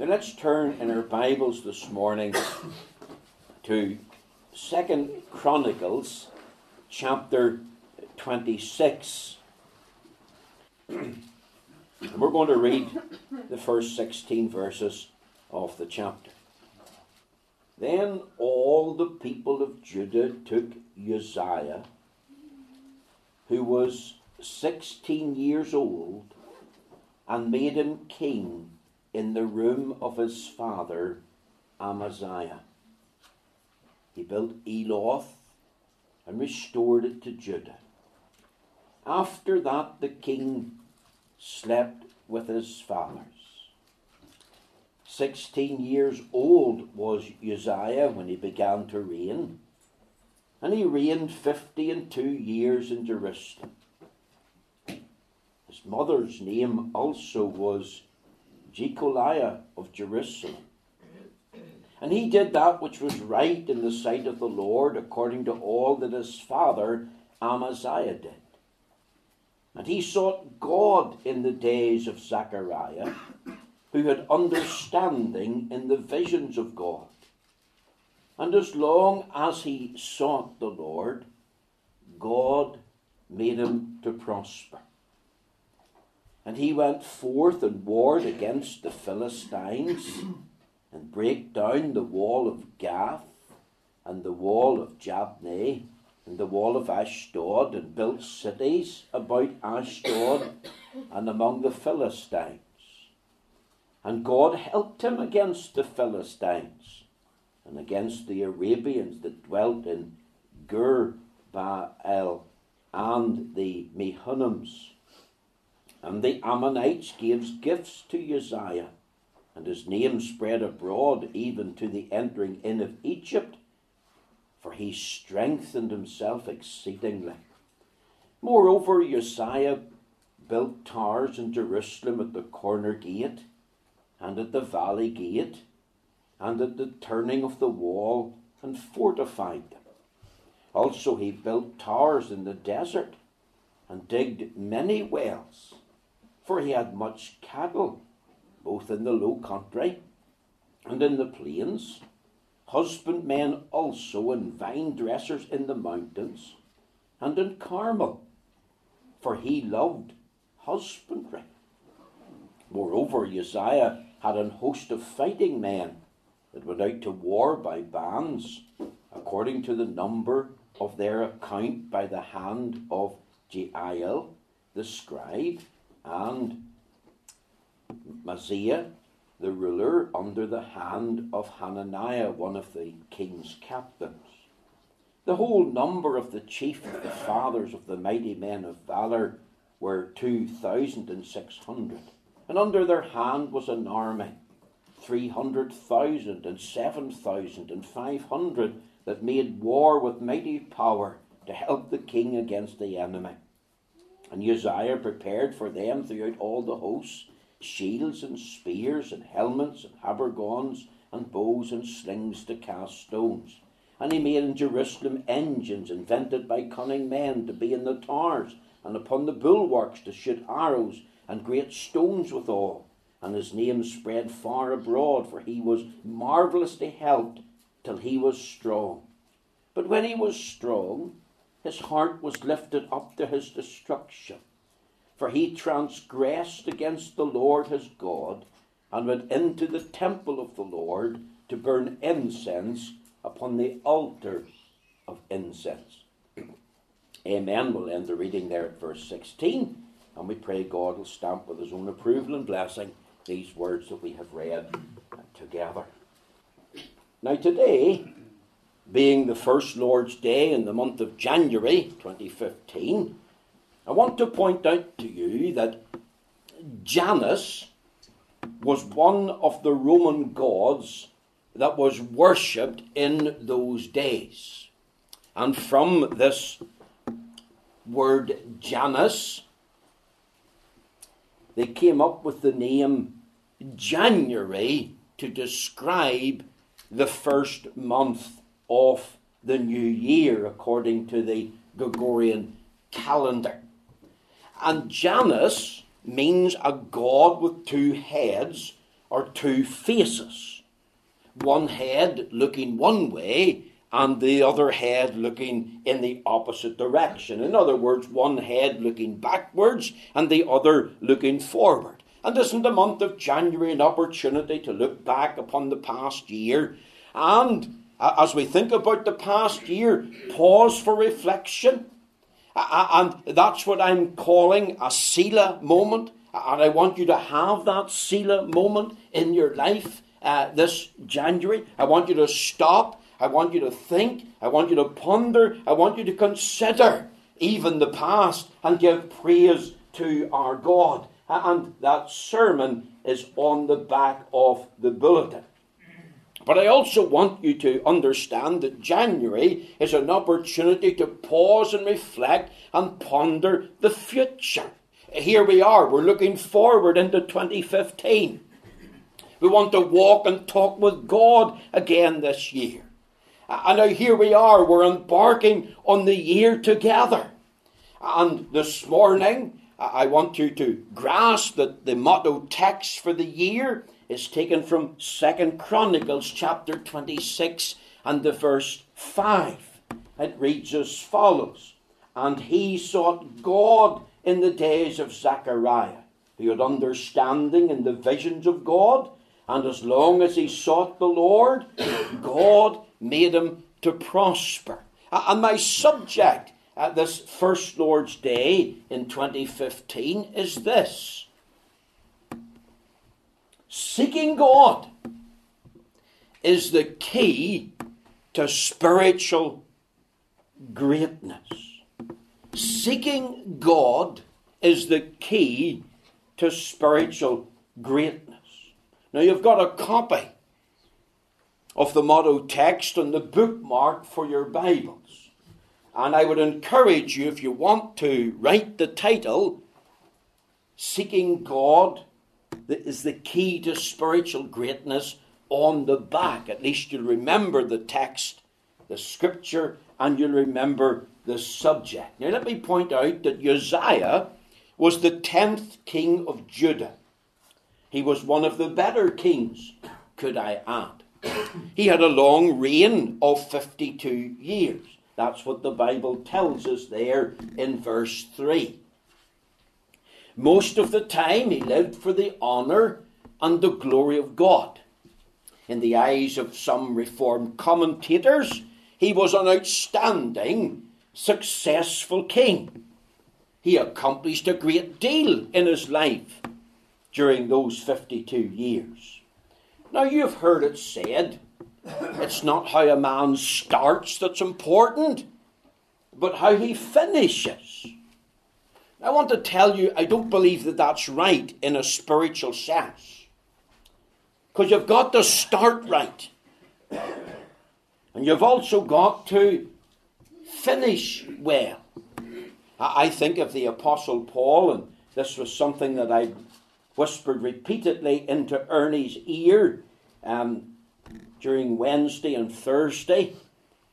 Now let's turn in our Bibles this morning to Second Chronicles chapter 26. and we're going to read the first 16 verses of the chapter. Then all the people of Judah took Uzziah, who was 16 years old, and made him king in the room of his father Amaziah. He built Eloth and restored it to Judah. After that, the king slept with his fathers. Sixteen years old was Uzziah when he began to reign, and he reigned fifty and two years in Jerusalem. His mother's name also was Jecoliah of Jerusalem. And he did that which was right in the sight of the Lord, according to all that his father Amaziah did. And he sought God in the days of Zechariah, who had understanding in the visions of God. And as long as he sought the Lord, God made him to prosper. And he went forth and warred against the Philistines, and brake down the wall of Gath, and the wall of Jabneh, and the wall of Ashdod, and built cities about Ashdod and among the Philistines. And God helped him against the Philistines, and against the Arabians that dwelt in Gur Baal, and the Mehunims and the Ammonites gave gifts to Uzziah, and his name spread abroad even to the entering in of Egypt, for he strengthened himself exceedingly. Moreover, Uzziah built towers in Jerusalem at the corner gate, and at the valley gate, and at the turning of the wall, and fortified them. Also, he built towers in the desert, and digged many wells for he had much cattle, both in the low country and in the plains, husbandmen also and vine dressers in the mountains and in Carmel, for he loved husbandry. Moreover, Uzziah had an host of fighting men that went out to war by bands, according to the number of their account by the hand of Jeiel the scribe and Maaseiah, the ruler, under the hand of Hananiah, one of the king's captains. The whole number of the chief of the fathers of the mighty men of valour were two thousand and six hundred, and under their hand was an army, three hundred thousand and seven thousand and five hundred, that made war with mighty power to help the king against the enemy. And Uzziah prepared for them throughout all the hosts shields and spears and helmets and habergeons and bows and slings to cast stones. And he made in Jerusalem engines invented by cunning men to be in the towers and upon the bulwarks to shoot arrows and great stones withal. And his name spread far abroad, for he was marvellously helped till he was strong. But when he was strong, his heart was lifted up to his destruction. For he transgressed against the Lord his God, and went into the temple of the Lord to burn incense upon the altar of incense. Amen. We'll end the reading there at verse 16, and we pray God will stamp with his own approval and blessing these words that we have read together. Now, today, being the first Lord's Day in the month of January 2015, I want to point out to you that Janus was one of the Roman gods that was worshipped in those days. And from this word Janus, they came up with the name January to describe the first month of the new year according to the Gregorian calendar. And Janus means a god with two heads, or two faces one head looking one way and the other head looking in the opposite direction. In other words, one head looking backwards and the other looking forward. And isn't the month of January an opportunity to look back upon the past year? And as we think about the past year, pause for reflection. And that's what I'm calling a Selah moment. And I want you to have that Selah moment in your life uh, this January. I want you to stop I want you to think. I want you to ponder. I want you to consider even the past and give praise to our God. And that sermon is on the back of the bulletin. But I also want you to understand that January is an opportunity to pause and reflect and ponder the future. Here we are, we're looking forward into 2015. We want to walk and talk with God again this year. And now here we are, we're embarking on the year together. And this morning, I want you to grasp that the motto text for the year is taken from Second Chronicles chapter 26 and the verse 5. It reads as follows And he sought God in the days of Zechariah. He had understanding in the visions of God, and as long as he sought the Lord, God made him to prosper. And my subject at this first Lord's Day in 2015 is this Seeking God is the key to spiritual greatness. Seeking God is the key to spiritual greatness. Now, you've got a copy of the motto text and the bookmark for your Bibles. And I would encourage you, if you want to, write the title Seeking God that is the key to spiritual greatness on the back. At least you'll remember the text, the scripture, and you'll remember the subject. Now, let me point out that Uzziah was the tenth king of Judah. He was one of the better kings, could I add. He had a long reign of 52 years. That's what the Bible tells us there in verse 3. Most of the time, he lived for the honour and the glory of God. In the eyes of some Reformed commentators, he was an outstanding, successful king. He accomplished a great deal in his life during those 52 years. Now, you've heard it said, it's not how a man starts that's important, but how he finishes. I want to tell you, I don't believe that that's right in a spiritual sense. Because you've got to start right. And you've also got to finish well. I think of the Apostle Paul, and this was something that I whispered repeatedly into Ernie's ear um, during Wednesday and Thursday.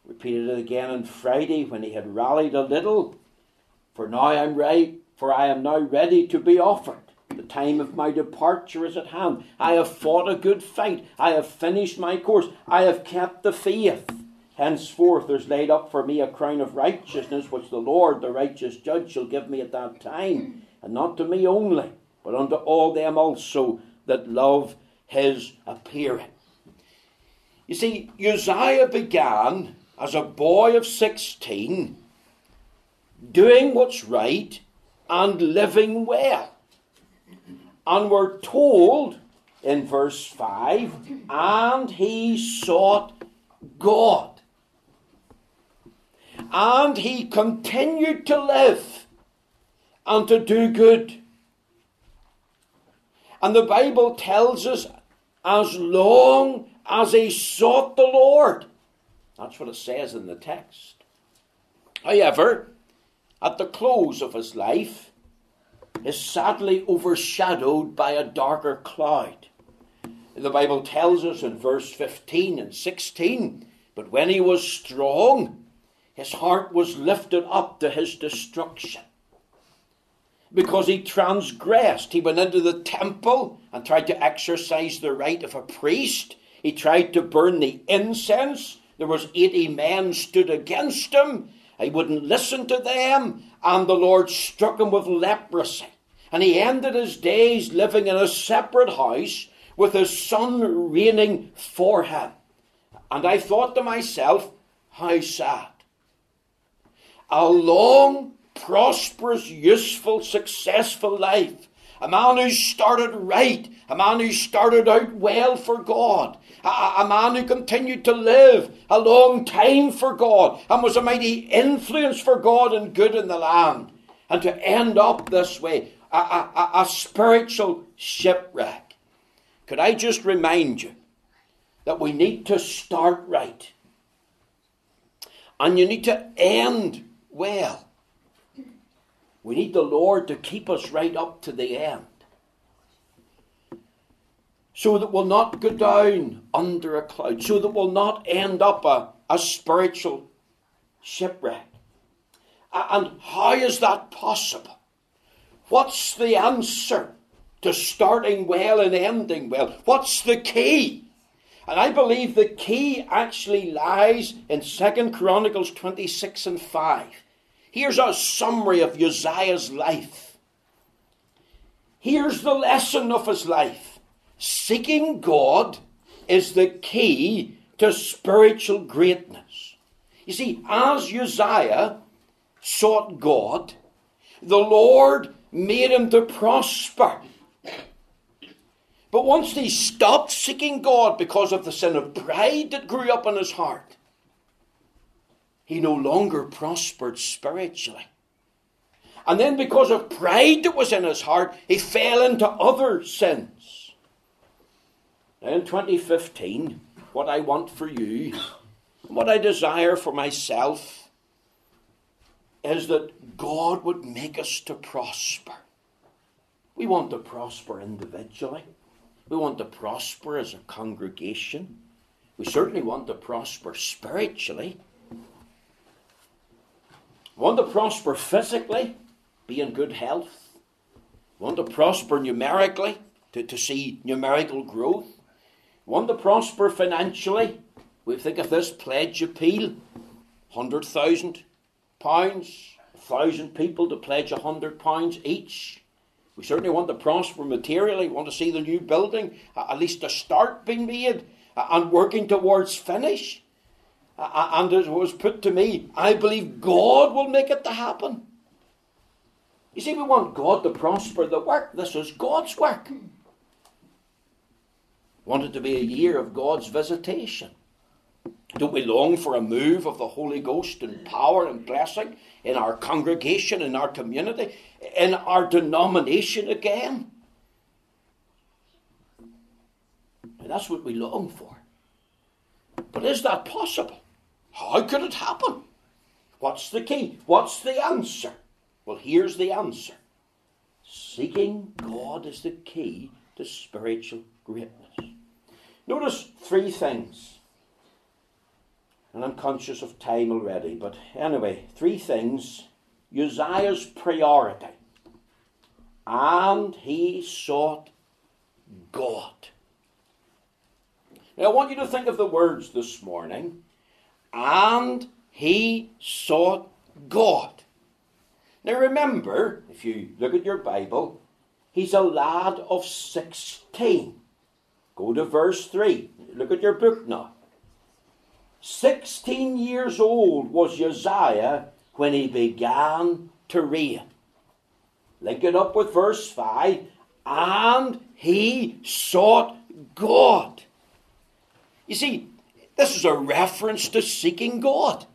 Repeated it again on Friday when he had rallied a little. For now I'm ready, for I am now ready to be offered. The time of my departure is at hand. I have fought a good fight. I have finished my course. I have kept the faith. Henceforth there's laid up for me a crown of righteousness, which the Lord, the righteous judge, shall give me at that time, and not to me only, but unto all them also that love his appearing. You see, Uzziah began as a boy of 16 doing what's right and living well. And we're told in verse 5 and he sought God. And he continued to live and to do good and the Bible tells us, as long as he sought the Lord. That's what it says in the text. However, at the close of his life, is sadly overshadowed by a darker cloud. The Bible tells us in verse 15 and 16, but when he was strong, his heart was lifted up to his destruction. because he transgressed. He went into the temple and tried to exercise the right of a priest. He tried to burn the incense. There was 80 men stood against him. He wouldn't listen to them, and the Lord struck him with leprosy. And he ended his days living in a separate house with his son reigning for him. And I thought to myself, how sad. A long, prosperous, useful, successful life. A man who started right. A man who started out well for God. A, a, man who continued to live a long time for God and was a mighty influence for God and good in the land. And to end up this way, a, a, a spiritual shipwreck. Could I just remind you that we need to start right? And you need to end well. We need the Lord to keep us right up to the end. So that we'll not go down under a cloud, so that we'll not end up a, a spiritual shipwreck. And how is that possible? What's the answer to starting well and ending well? What's the key? And I believe the key actually lies in 2 Chronicles 26 and 5. Here's a summary of Uzziah's life. Here's the lesson of his life. Seeking God is the key to spiritual greatness. You see, as Uzziah sought God, the Lord made him to prosper. But once he stopped seeking God because of the sin of pride that grew up in his heart, he no longer prospered spiritually. And then, because of pride that was in his heart, he fell into other sins. Now, in 2015, what I want for you, what I desire for myself, is that God would make us to prosper. We want to prosper individually. We want to prosper as a congregation. We certainly want to prosper spiritually. We want to prosper physically, be in good health. We want to prosper numerically, to, to see numerical growth. Want to prosper financially. We think of this pledge appeal £100,000, thousand people to pledge £100 each. We certainly want to prosper materially. We want to see the new building, at least a start being made, and working towards finish. And it was put to me, I believe God will make it to happen. You see, we want God to prosper the work. This is God's work. Want it to be a year of God's visitation. Don't we long for a move of the Holy Ghost and power and blessing in our congregation, in our community, in our denomination again? And that's what we long for. But is that possible? How could it happen? What's the key? What's the answer? Well, here's the answer seeking God is the key to spiritual greatness. Notice three things and I'm conscious of time already. But anyway, three things Uzziah's priority. And he sought God. Now I want you to think of the words this morning. And he sought God. Now remember, if you look at your Bible, he's a lad of 16. Go to verse 3. Look at your book now. 16 years old was Uzziah when he began to reign. Link it up with verse 5 and he sought God. You see, this is a reference to seeking God.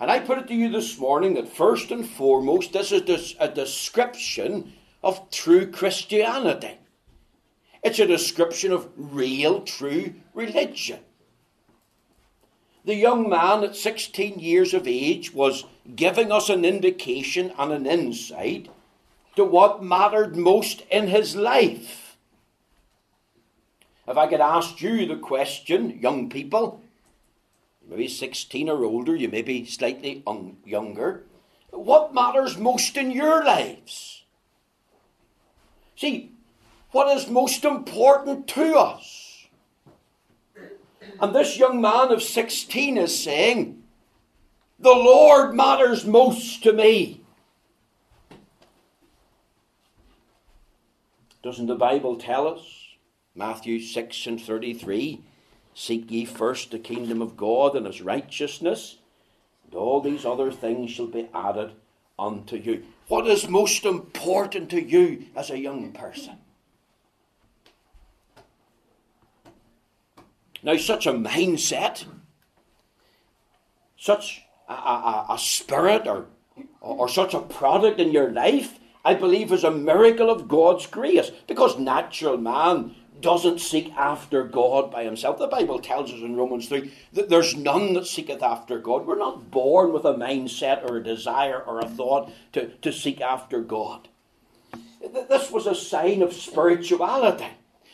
And I put it to you this morning that first and foremost, this is a description of true Christianity. It's a description of real, true religion. The young man at 16 years of age was giving us an indication and an insight to what mattered most in his life. If I could ask you the question, young people, maybe 16 or older, you may be slightly un- younger, What matters most in your lives? See, what is most important to us? And this young man of 16 is saying, The Lord matters most to me. Doesn't the Bible tell us? Matthew 6 and 33 Seek ye first the kingdom of God and his righteousness, and all these other things shall be added unto you. What is most important to you as a young person? Now, such a mindset, such a, a, a spirit, or, or such a product in your life, I believe is a miracle of God's grace. Because natural man doesn't seek after God by himself. The Bible tells us in Romans 3 that there's none that seeketh after God. We're not born with a mindset or a desire or a thought to, to seek after God. This was a sign of spirituality.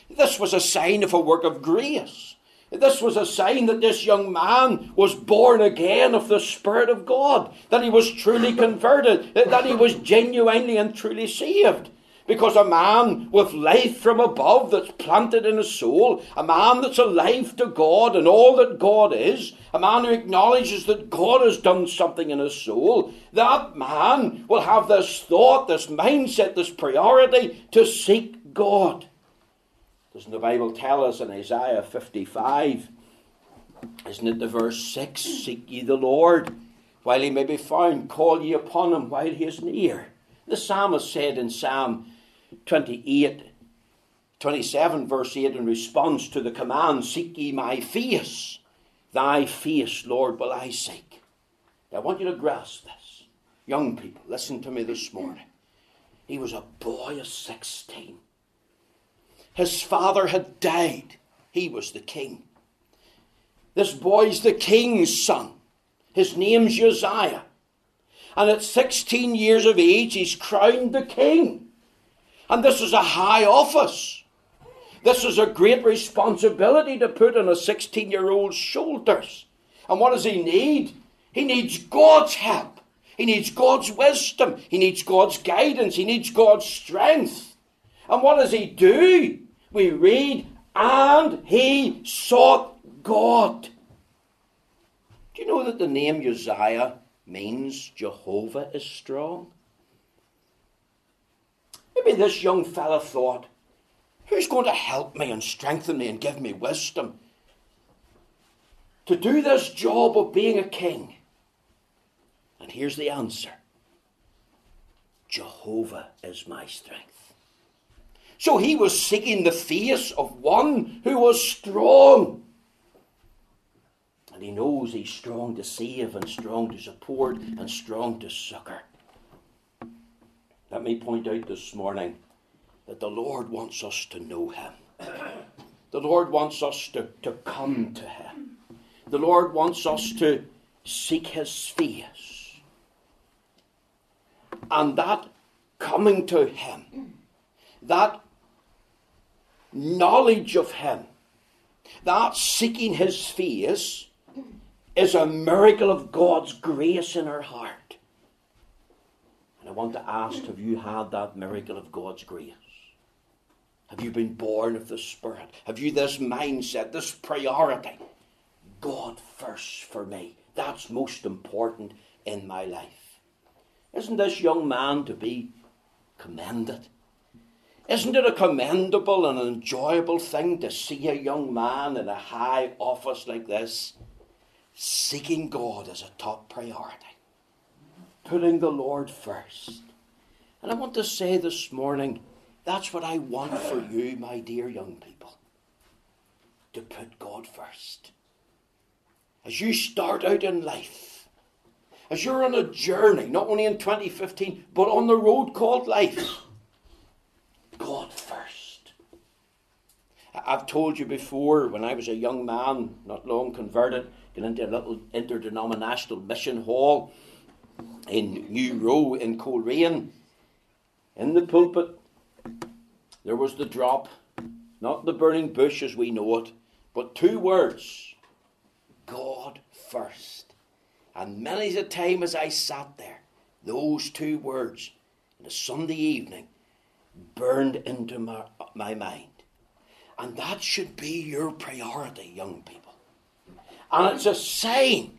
This was a sign of a work of grace. This was a sign that this young man was born again of the Spirit of God, that he was truly converted, that he was genuinely and truly saved. Because a man with life from above that's planted in his soul, a man that's alive to God and all that God is, a man who acknowledges that God has done something in his soul, that man will have this thought, this mindset, this priority to seek God. Doesn't the Bible tell us in Isaiah 55? Isn't it the verse 6? Seek ye the Lord while he may be found, call ye upon him while he is near. The psalmist said in Psalm 28, 27, verse 8, in response to the command, Seek ye my face, thy face, Lord, will I seek. Now, I want you to grasp this. Young people, listen to me this morning. He was a boy of 16 his father had died. He was the king. This boy's the king's son. His name's Uzziah. And at 16 years of age, he's crowned the king. And this is a high office. This is a great responsibility to put on a 16 year old's shoulders. And what does he need? He needs God's help. He needs God's wisdom. He needs God's guidance. He needs God's strength. And what does he do? we read, and he sought God. Do you know that the name Uzziah means Jehovah is strong? Maybe this young fella thought, who's going to help me and strengthen me and give me wisdom to do this job of being a king? And here's the answer Jehovah is my strength. So he was seeking the face of one who was strong. And he knows he's strong to save and strong to support and strong to succor. Let me point out this morning that the Lord wants us to know him. The Lord wants us to, to come to him. The Lord wants us to seek his face. And that coming to him, that knowledge of Him, that seeking His face, is a miracle of God's grace in our heart. And I want to ask have you had that miracle of God's grace? Have you been born of the Spirit? Have you this mindset, this priority? God first for me. That's most important in my life. Isn't this young man to be commended? Isn't it a commendable and enjoyable thing to see a young man in a high office like this seeking God as a top priority, putting the Lord first? And I want to say this morning that's what I want for you, my dear young people, to put God first. As you start out in life, as you're on a journey, not only in 2015, but on the road called life God first. I've told you before, when I was a young man, not long converted, got into a little interdenominational mission hall in New Row in Coleraine. In the pulpit, there was the drop, not the burning bush as we know it, but two words God first. And many a time as I sat there, those two words in a Sunday evening burned into my, my mind. And that should be your priority, young people. And it's a sign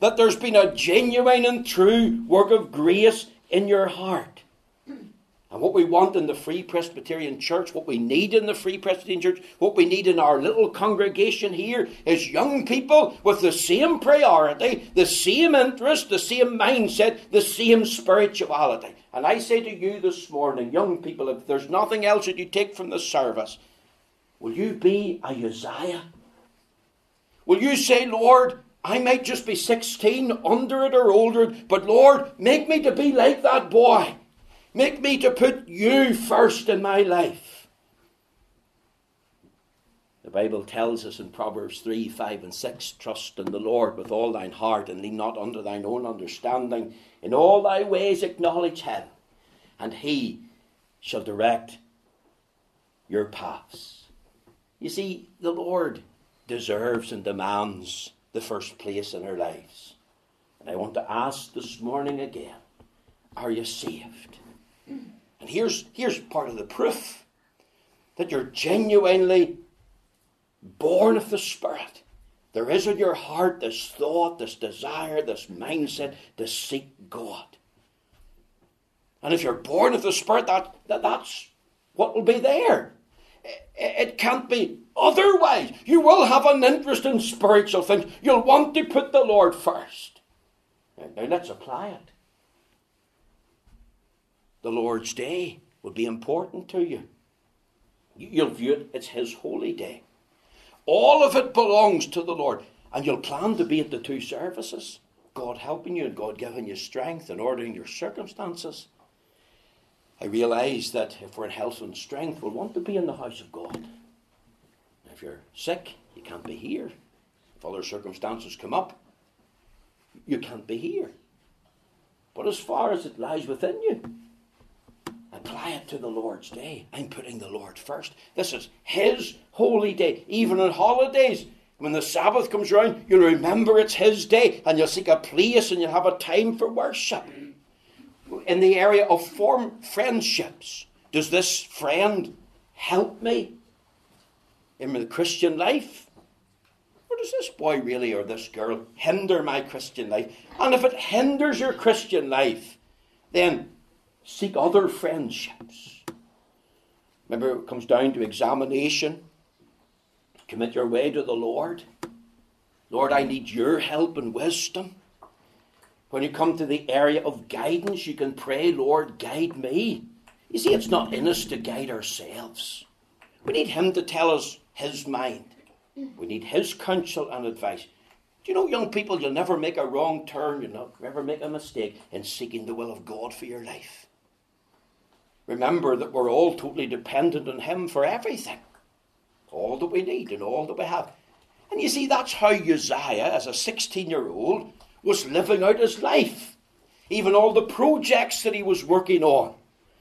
that there's been a genuine and true work of grace in your heart. And what we want in the Free Presbyterian Church, what we need in the Free Presbyterian Church, what we need in our little congregation here is young people with the same priority, the same interest, the same mindset, the same spirituality. And I say to you this morning, young people, if there's nothing else that you take from the service, will you be a Uzziah? Will you say, Lord, I might just be 16, under it or older, but Lord, make me to be like that boy. Make me to put you first in my life. The Bible tells us in Proverbs 3, 5, and 6 Trust in the Lord with all thine heart, and lean not unto thine own understanding. In all thy ways acknowledge him, and he shall direct your paths. You see, the Lord deserves and demands the first place in our lives. And I want to ask this morning again are you saved? And here's, here's part of the proof that you're genuinely born of the Spirit. There is in your heart this thought, this desire, this mindset to seek God. And if you're born of the Spirit, that, that, that's what will be there. It, it can't be otherwise. You will have an interest in spiritual things. You'll want to put the Lord first. Now, let's apply it the Lord's Day will be important to you. You'll view it as His holy day. All of it belongs to the Lord, and you'll plan to be at the two services. God helping you and God giving you strength and ordering your circumstances. I realise that if we're in health and strength, we'll want to be in the house of God. If you're sick, you can't be here. If other circumstances come up, you can't be here. But as far as it lies within you, apply it to the Lord's day. I'm putting the Lord first. This is His holy day. Even on holidays, when the Sabbath comes around, you'll remember it's His day and you'll seek a place and you'll have a time for worship. In the area of form friendships, does this friend help me in the Christian life? Or does this boy really or this girl hinder my Christian life? And if it hinders your Christian life, then Seek other friendships. Remember, it comes down to examination. Commit your way to the Lord. Lord, I need your help and wisdom. When you come to the area of guidance, you can pray, Lord, guide me. You see, it's not in us to guide ourselves. We need Him to tell us His mind. We need His counsel and advice. Do you know, young people, you'll never make a wrong turn, you'll never make a mistake in seeking the will of God for your life. Remember that we're all totally dependent on Him for everything. All that we need and all that we have. And you see, that's how Uzziah, as a 16 year old, was living out his life. Even all the projects that he was working on.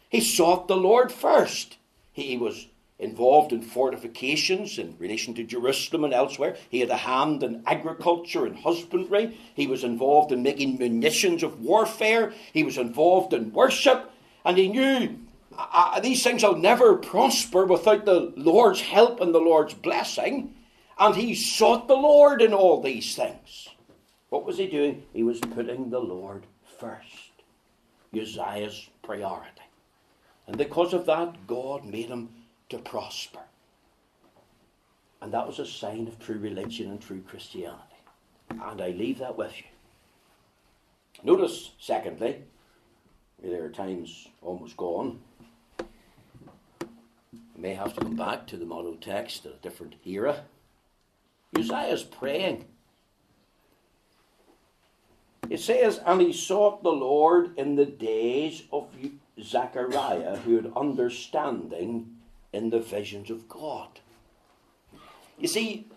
He sought the Lord first. He was involved in fortifications in relation to Jerusalem and elsewhere. He had a hand in agriculture and husbandry. He was involved in making munitions of warfare. He was involved in worship. And he knew uh, these things will never prosper without the Lord's help and the Lord's blessing. And he sought the Lord in all these things. What was he doing? He was putting the Lord first. Uzziah's priority. And because of that, God made him to prosper. And that was a sign of true religion and true Christianity. And I leave that with you. Notice, secondly, there are times almost gone may have to come back to the model text at a different era. Uzziah is praying. It says, And he sought the Lord in the days of Zechariah, who had understanding in the visions of God. You see,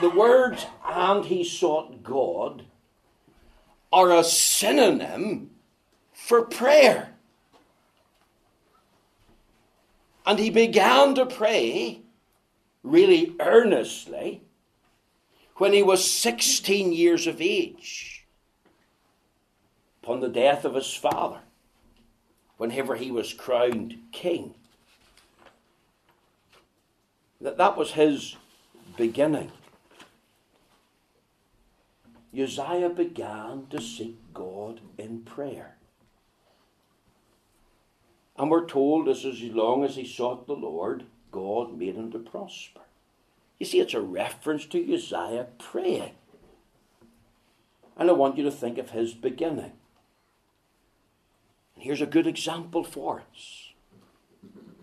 the words, and he sought God, are a synonym for prayer. And he began to pray really earnestly when he was 16 years of age. upon the death of his father, whenever he was crowned king. That, that was his beginning. Uzziah began to seek God in prayer. And we're told as as long as he sought the Lord, God made him to prosper. You see, it's a reference to Uzziah praying. And I want you to think of his beginning. And here's a good example for us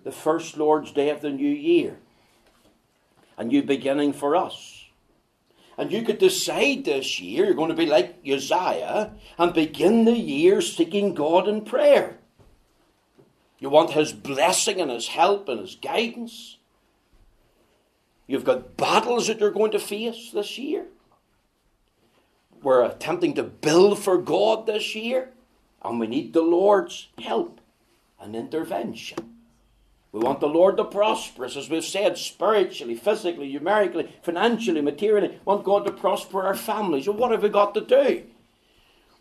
the first Lord's Day of the new year. A new beginning for us. And you could decide this year you're going to be like Uzziah and begin the year seeking God in prayer. You want His blessing and His help and His guidance. You've got battles that you're going to face this year. We're attempting to build for God this year, and we need the Lord's help and intervention. We want the Lord to prosper us, as we've said, spiritually, physically, numerically, financially, materially. We want God to prosper our families. So what have we got to do?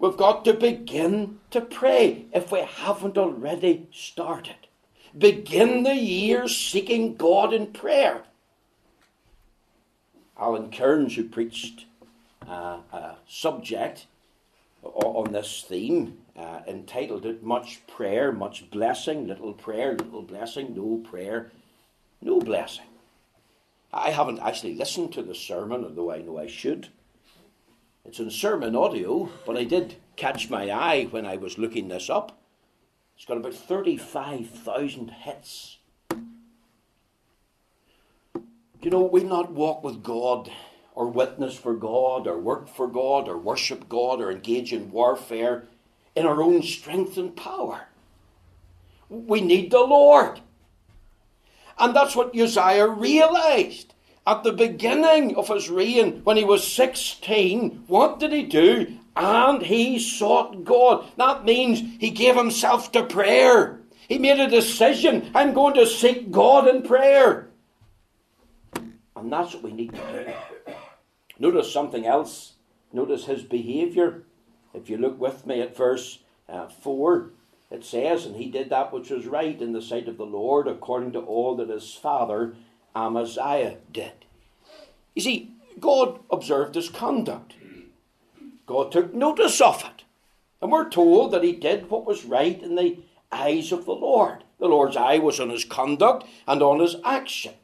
We've got to begin to pray if we haven't already started. Begin the year seeking God in prayer. Alan Kearns, who preached uh, a subject on this theme, uh, entitled it Much Prayer, Much Blessing, Little Prayer, Little Blessing, No Prayer, No Blessing. I haven't actually listened to the sermon, although I know I should. It's in SermonAudio, but I did catch my eye when I was looking this up. It's got about 35,000 hits. You know, we not walk with God or witness for God or work for God or worship God or engage in warfare in our own strength and power. We need the Lord. And that's what Uzziah realized at the beginning of his reign when he was 16. What did he do? And he sought God. That means he gave himself to prayer. He made a decision I'm going to seek God in prayer. And that's what we need to do. Notice something else. Notice his behavior. If you look with me at verse uh, 4, it says, And he did that which was right in the sight of the Lord, according to all that his father Amaziah did. You see, God observed his conduct, God took notice of it. And we're told that he did what was right in the eyes of the Lord. The Lord's eye was on his conduct and on his action.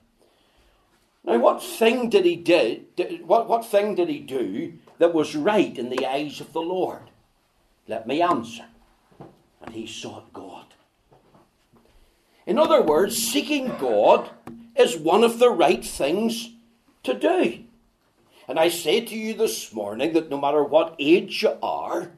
Now, what thing did he do? What, what thing did he do that was right in the eyes of the Lord? Let me answer. And he sought God. In other words, seeking God is one of the right things to do. And I say to you this morning that no matter what age you are,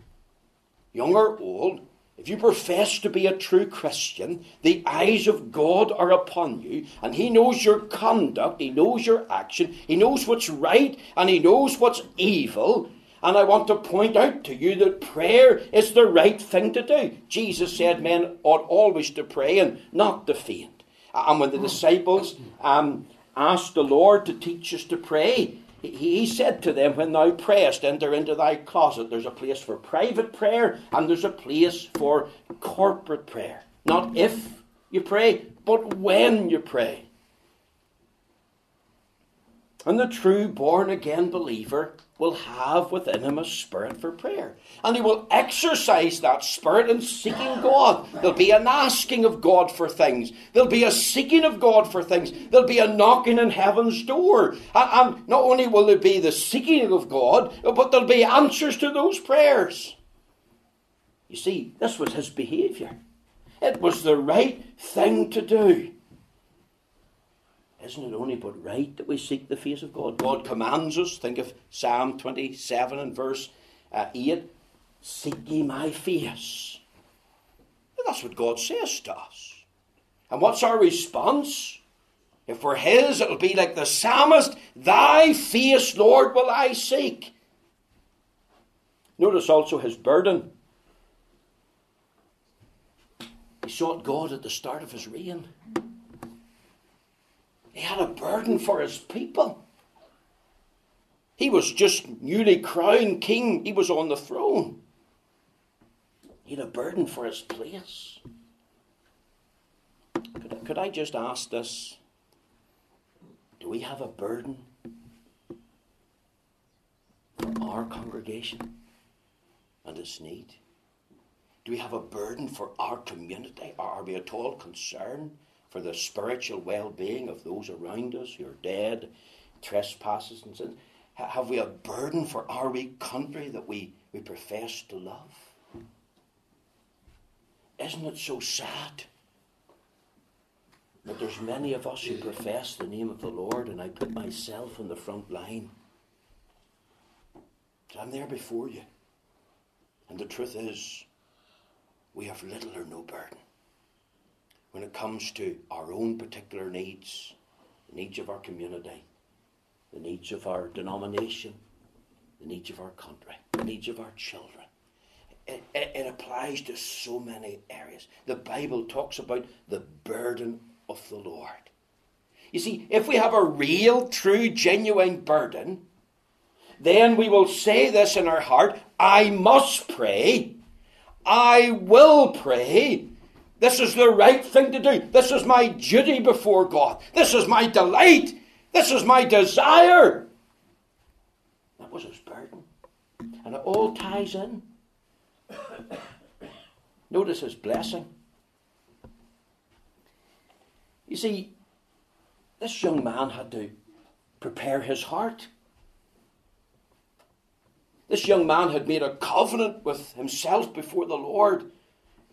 young or old, if you profess to be a true Christian, the eyes of God are upon you, and He knows your conduct, He knows your action, He knows what's right, and He knows what's evil. And I want to point out to you that prayer is the right thing to do. Jesus said men ought always to pray and not to faint. And when the disciples um, asked the Lord to teach us to pray, he said to them, When thou prayest, enter into thy closet. There's a place for private prayer and there's a place for corporate prayer. Not if you pray, but when you pray. And the true born again believer will have within him a spirit for prayer. And he will exercise that spirit in seeking God. There'll be an asking of God for things. There'll be a seeking of God for things. There'll be a knocking in heaven's door. And, not only will there be the seeking of God, but there'll be answers to those prayers. You see, this was his behaviour. It was the right thing to do. Isn't it only but right that we seek the face of God? God commands us, think of Psalm 27 and verse uh, 8 Seek ye my face. And that's what God says to us. And what's our response? If we're His, it'll be like the psalmist Thy face, Lord, will I seek. Notice also his burden. He sought God at the start of his reign. He had a burden for his people. He was just newly crowned king, he was on the throne. He had a burden for his place. Could I, could I just ask this? Do we have a burden for our congregation and its need? Do we have a burden for our community? Are we at all concerned for the spiritual well being of those around us who are dead, trespasses, and sins? Have we a burden for our wee country that we, we profess to love? Isn't it so sad that there's many of us who profess the name of the Lord, and I put myself in the front line? I'm there before you. And the truth is, we have little or no burden when it comes to our own particular needs, the needs of our community, the needs of our denomination, the needs of our country, the needs of our children. It, it, it, applies to so many areas. The Bible talks about the burden of the Lord. You see, if we have a real, true, genuine burden, then we will say this in our heart I must pray. I will pray. This is the right thing to do. This is my duty before God. This is my delight. This is my desire. That was his burden. And it all ties in. Notice his blessing. You see, this young man had to prepare his heart. This young man had made a covenant with himself before the Lord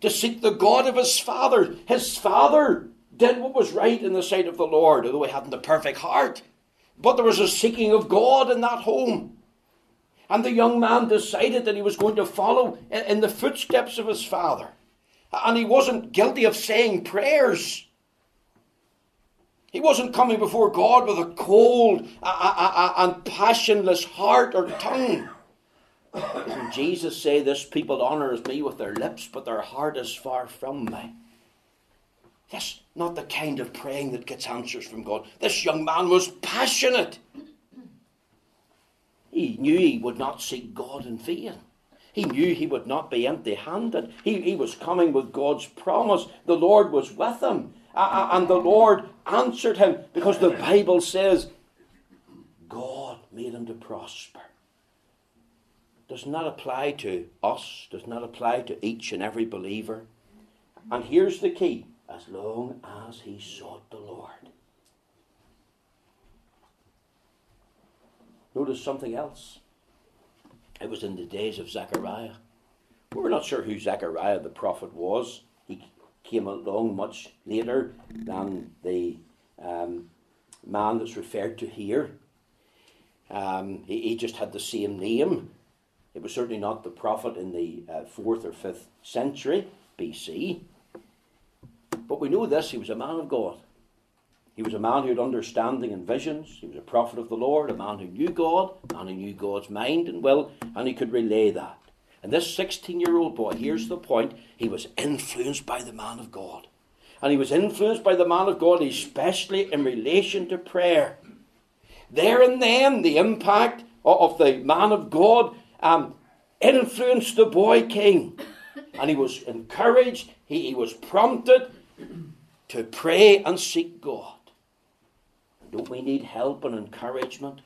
to seek the God of his father. His father did what was right in the sight of the Lord, although he hadn't a perfect heart. But there was a seeking of God in that home. And the young man decided that he was going to follow in the footsteps of his father. And he wasn't guilty of saying prayers. He wasn't coming before God with a cold and passionless heart or tongue. Jesus say, This people honours me with their lips, but their heart is far from me? That's not the kind of praying that gets answers from God. This young man was passionate. He knew he would not seek God in vain. He knew he would not be empty handed. He, he was coming with God's promise. The Lord was with him. And the Lord answered him because the Bible says God made him to prosper. Does not apply to us, does not apply to each and every believer. And here's the key as long as he sought the Lord. Notice something else. It was in the days of Zechariah. We're not sure who Zechariah the prophet was. He came along much later than the um, man that's referred to here. Um, he, he, just had the same name. It was certainly not the prophet in the uh, fourth or fifth century BC. But we know this he was a man of God. He was a man who had understanding and visions. He was a prophet of the Lord, a man who knew God, a man who knew God's mind and will, and he could relay that. And this 16 year old boy, here's the point, he was influenced by the man of God. And he was influenced by the man of God, especially in relation to prayer. There and then, the impact of the man of God um, influenced the boy king. And he was encouraged, he, he was prompted to pray and seek God. Don't we need help and encouragement?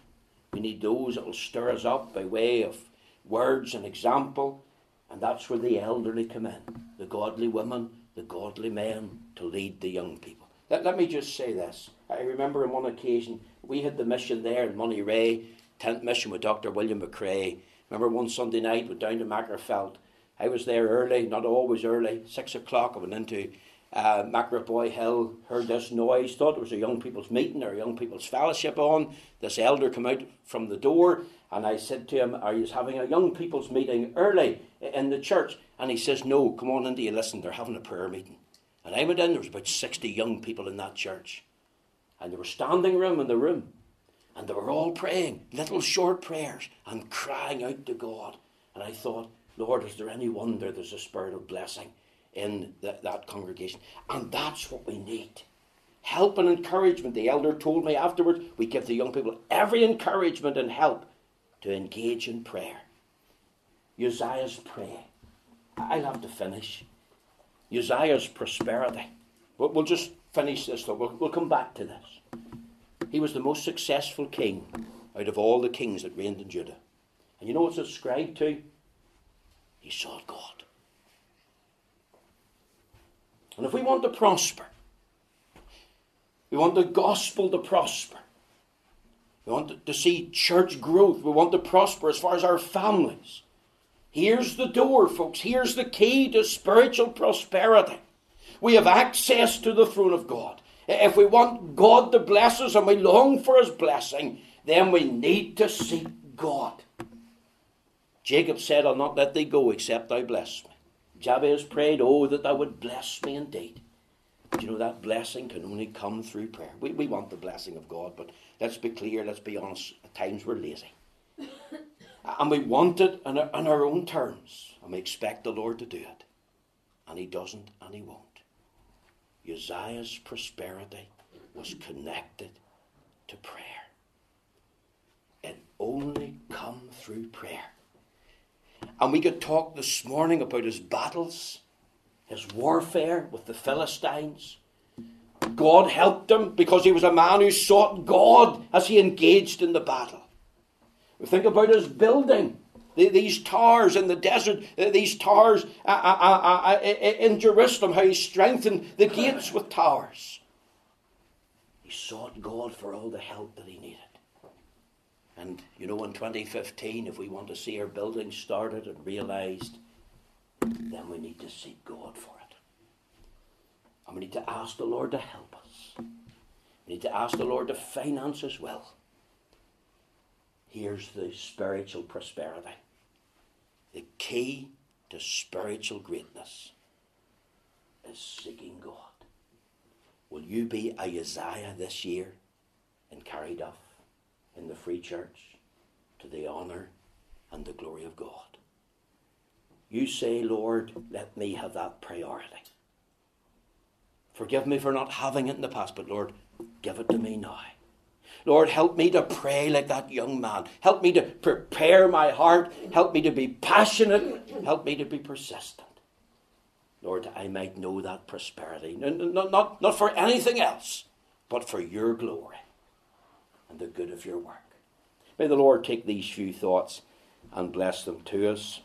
We need those that will stir us up by way of words and example. And that's where the elderly come in the godly women, the godly men to lead the young people. Let, let me just say this. I remember on one occasion we had the mission there in Moneyrea, tent mission with Dr. William McCrea. Remember one Sunday night, we down to Magherafelt. I was there early, not always early, six o'clock. I went into uh, Hill heard this noise, thought it was a young people's meeting or a young people's fellowship on. This elder came out from the door, and I said to him, Are you having a young people's meeting early in the church? And he says, No, come on in, do you listen? They're having a prayer meeting. And I went in, there was about 60 young people in that church. And there was standing room in the room. And they were all praying, little short prayers, and crying out to God. And I thought, Lord, is there any wonder there's a spirit of blessing? in the, that congregation. And that's what we need. Help and encouragement. The elder told me afterwards, we give the young people every encouragement and help to engage in prayer. Uzziah's prayer. I'll have to finish. Uzziah's prosperity. But we'll just finish this though. We'll, we'll come back to this. He was the most successful king out of all the kings that reigned in Judah. And you know what's ascribed to? He sought God. And if we want to prosper, we want the gospel to prosper. We want to see church growth. We want to prosper as far as our families. Here's the door, folks. Here's the key to spiritual prosperity. We have access to the throne of God. If we want God to bless us and we long for His blessing, then we need to seek God. Jacob said, I'll not let thee go except thou bless me. Jabez prayed, Oh, that thou would bless me indeed. But you know, that blessing can only come through prayer. We, we want the blessing of God, but let's be clear, let's be honest. At times we're lazy. and we want it on our, on our own terms. And we expect the Lord to do it. And He doesn't, and He won't. Uzziah's prosperity was connected to prayer. It only come through prayer. And we could talk this morning about his battles, his warfare with the Philistines. God helped him because he was a man who sought God as he engaged in the battle. We think about his building. These towers in the desert, uh, these towers uh, uh, in Jerusalem, how he strengthened the gates with towers. He sought God for all the help that he needed. And you know, in 2015, if we want to see our building started and realised, then we need to seek God for it. And we need to ask the Lord to help us. We need to ask the Lord to finance as well. Here's the spiritual prosperity. The key to spiritual greatness is seeking God. Will you be a Uzziah this year in Carryduff? in the free church to the honour and the glory of God. You say, Lord, let me have that priority. Forgive me for not having it in the past, but Lord, give it to me now. Lord, help me to pray like that young man. Help me to prepare my heart. Help me to be passionate. Help me to be persistent. Lord, I might know that prosperity. Not, not, not for anything else, but for your glory and the good of your work. May the Lord take these few thoughts and bless them to us.